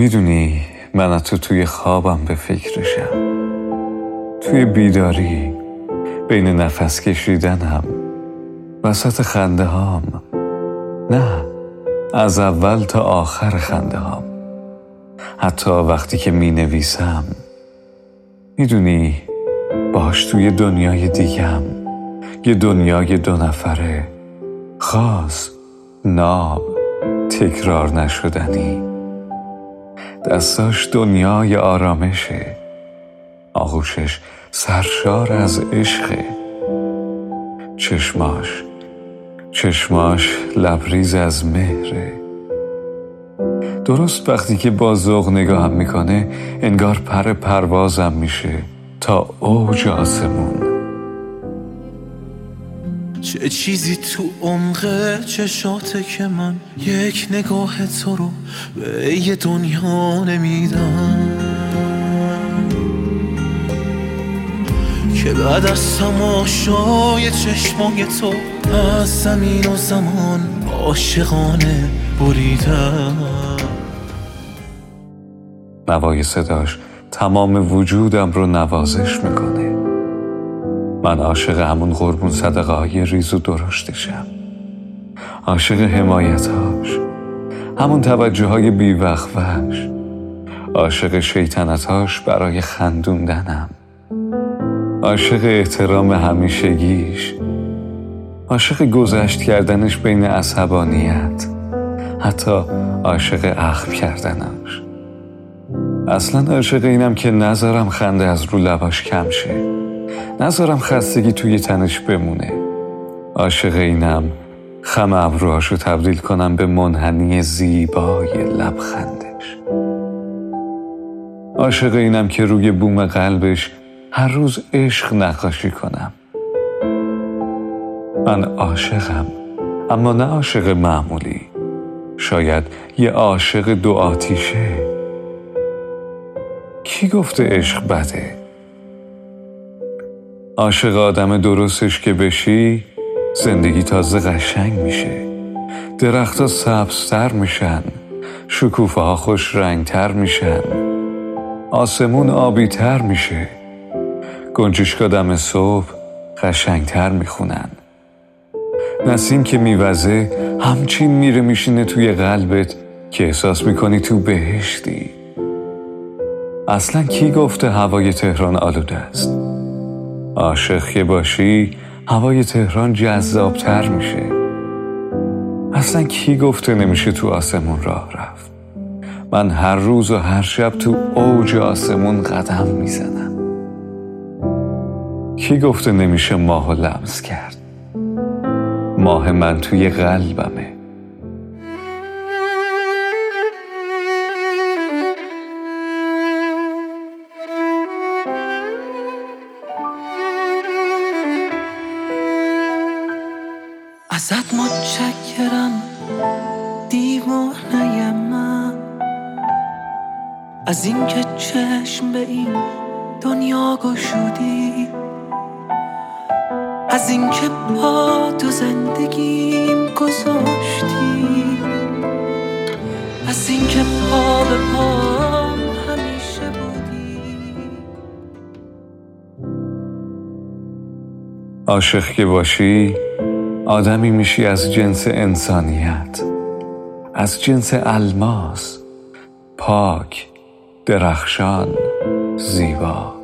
می‌دونی من تو توی خوابم به فکرشم. توی بیداری بین نفس کشیدنم وسط خنده هام نه از اول تا آخر خنده هام حتی وقتی که می نویسم می‌دونی باش توی دنیای دیگم. یه دنیای دو نفره خاص ناب تکرار نشدنی. دستاش دنیای آرامشه. آغوشش سرشار از عشقه. چشماش چشماش لبریز از مهره. درست وقتی که با ذوق نگاهم می‌کنه انگار پر پروازم میشه تا اوج آسمون. چه چیزی تو عمق چشاته که من یک نگاه تو رو به یه دنیا نمیدم. که بعد از تماشای چشمای تو از زمین و زمان عاشقانه بریدم. نوای صداش تمام وجودم رو نوازش می‌کنه. من عاشق همون قربون صدقه های ریز و درشتشم عاشق حمایتاش همون توجه های بیوقفش. عاشق شیطنتاش برای خندوندنم. عاشق احترام همیشگیش. عاشق گذشت کردنش بین عصبانیت. حتی عاشق اخم کردنش. اصلا عاشق اینم که نذارم خنده از رو لباش کم شه. نذارم خستگی توی تنش بمونه. عاشق اینم خم ابروهاشو تبدیل کنم به منحنی زیبای لبخندش. عاشق اینم که روی بوم قلبش هر روز عشق نقاشی کنم. من عاشقم اما نه عاشق معمولی. شاید یه عاشق دو آتیشه. کی گفته عشق بده؟ عاشق آدم درستش که بشی زندگی تازه قشنگ میشه. درختها سبزتر میشن شکوفه ها خوش رنگتر میشن. آسمون آبیتر میشه. گنجشکا دم صبح قشنگتر می‌خونن. نسیم که میوزه همچین میره میشینه توی قلبت که احساس می‌کنی تو بهشتی. اصلا کی گفته هوای تهران آلوده است؟ عاشق که باشی هوای تهران جذابتر میشه. اصلا کی گفته نمیشه تو آسمون راه رفت؟ من هر روز و هر شب تو اوج آسمون قدم می‌زنم. کی گفته نمیشه ماه و لمس کرد؟ ماه من توی قلبمه. از اینکه چشم به این دنیا گشودی از اینکه پا تو زندگیم گذاشتی از اینکه پا به پا همیشه بودی. عاشق که باشی آدمی میشی از جنس انسانیت از جنس الماس پاک درخشان زیبا.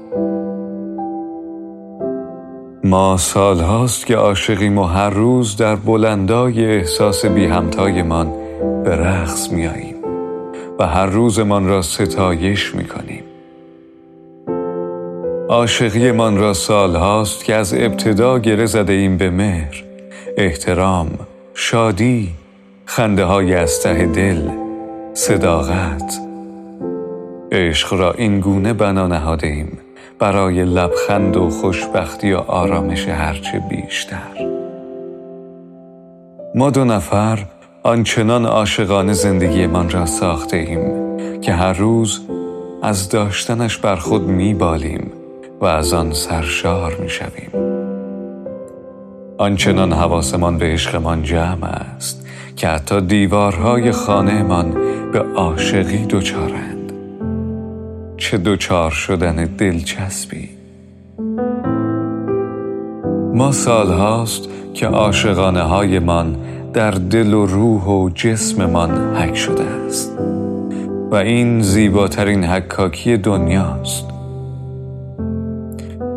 ما سالهاست که عاشقیم و هر روز در بلندای احساس بی همتایمان به رقص میاییم و هر روزمان را ستایش می‌کنیم. عاشقیمان را سالهاست که از ابتدا گره زده ایم به مهر احترام شادی خنده های از ته دل صداقت عشق را این گونه بنا نهاده ایم برای لبخند و خوشبختی و آرامش هرچه بیشتر. ما دو نفر آنچنان عاشقانه زندگیمان را ساخته ایم که هر روز از داشتنش بر خود میبالیم و از آن سرشار می‌شویم. آنچنان حواسمان به عشقمان جمع است که حتی دیوارهای خانهمان به عاشقی دوچارند چه دوچار شدن دلچسبی. ما سالهاست که عاشقانه هایمان در دل و روح و جسممان حک شده است. و این زیباترین حکاکی دنیاست.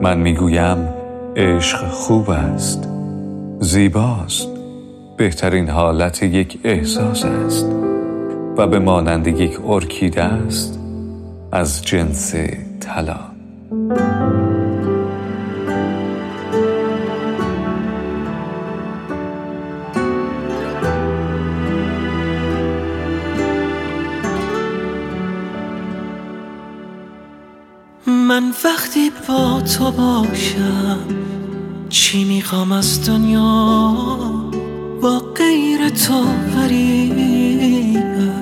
من می‌گویم عشق خوب است. زیباست. بهترین حالت یک احساس است. و به مانند یک ارکیده است. از جنس طلا. من وقتی با تو باشم چی می‌خوام از دنیا؟ با غیر تو غریب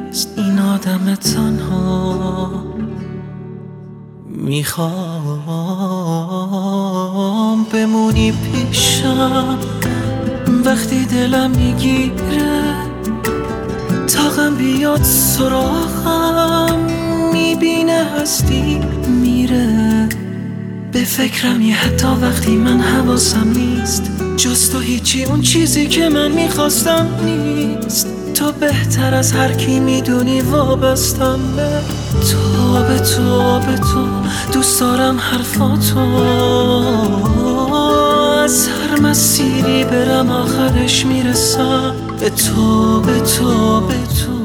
است. این آدم تنها. می‌خوام بمونی پیشم. وقتی دلم می‌گیره تاقم بیاد سراغم. می‌بینه هستی میره. به فکرم یه حتی وقتی من حواسم نیست. جز تو هیچی اون چیزی که من می‌خواستم نیست. تو بهتر از هر کی می‌دونی وابستم به تو به تو به تو. دوست دارم حرفاتو. از هر مسیری برم آخرش می‌رسم. به تو به تو به تو.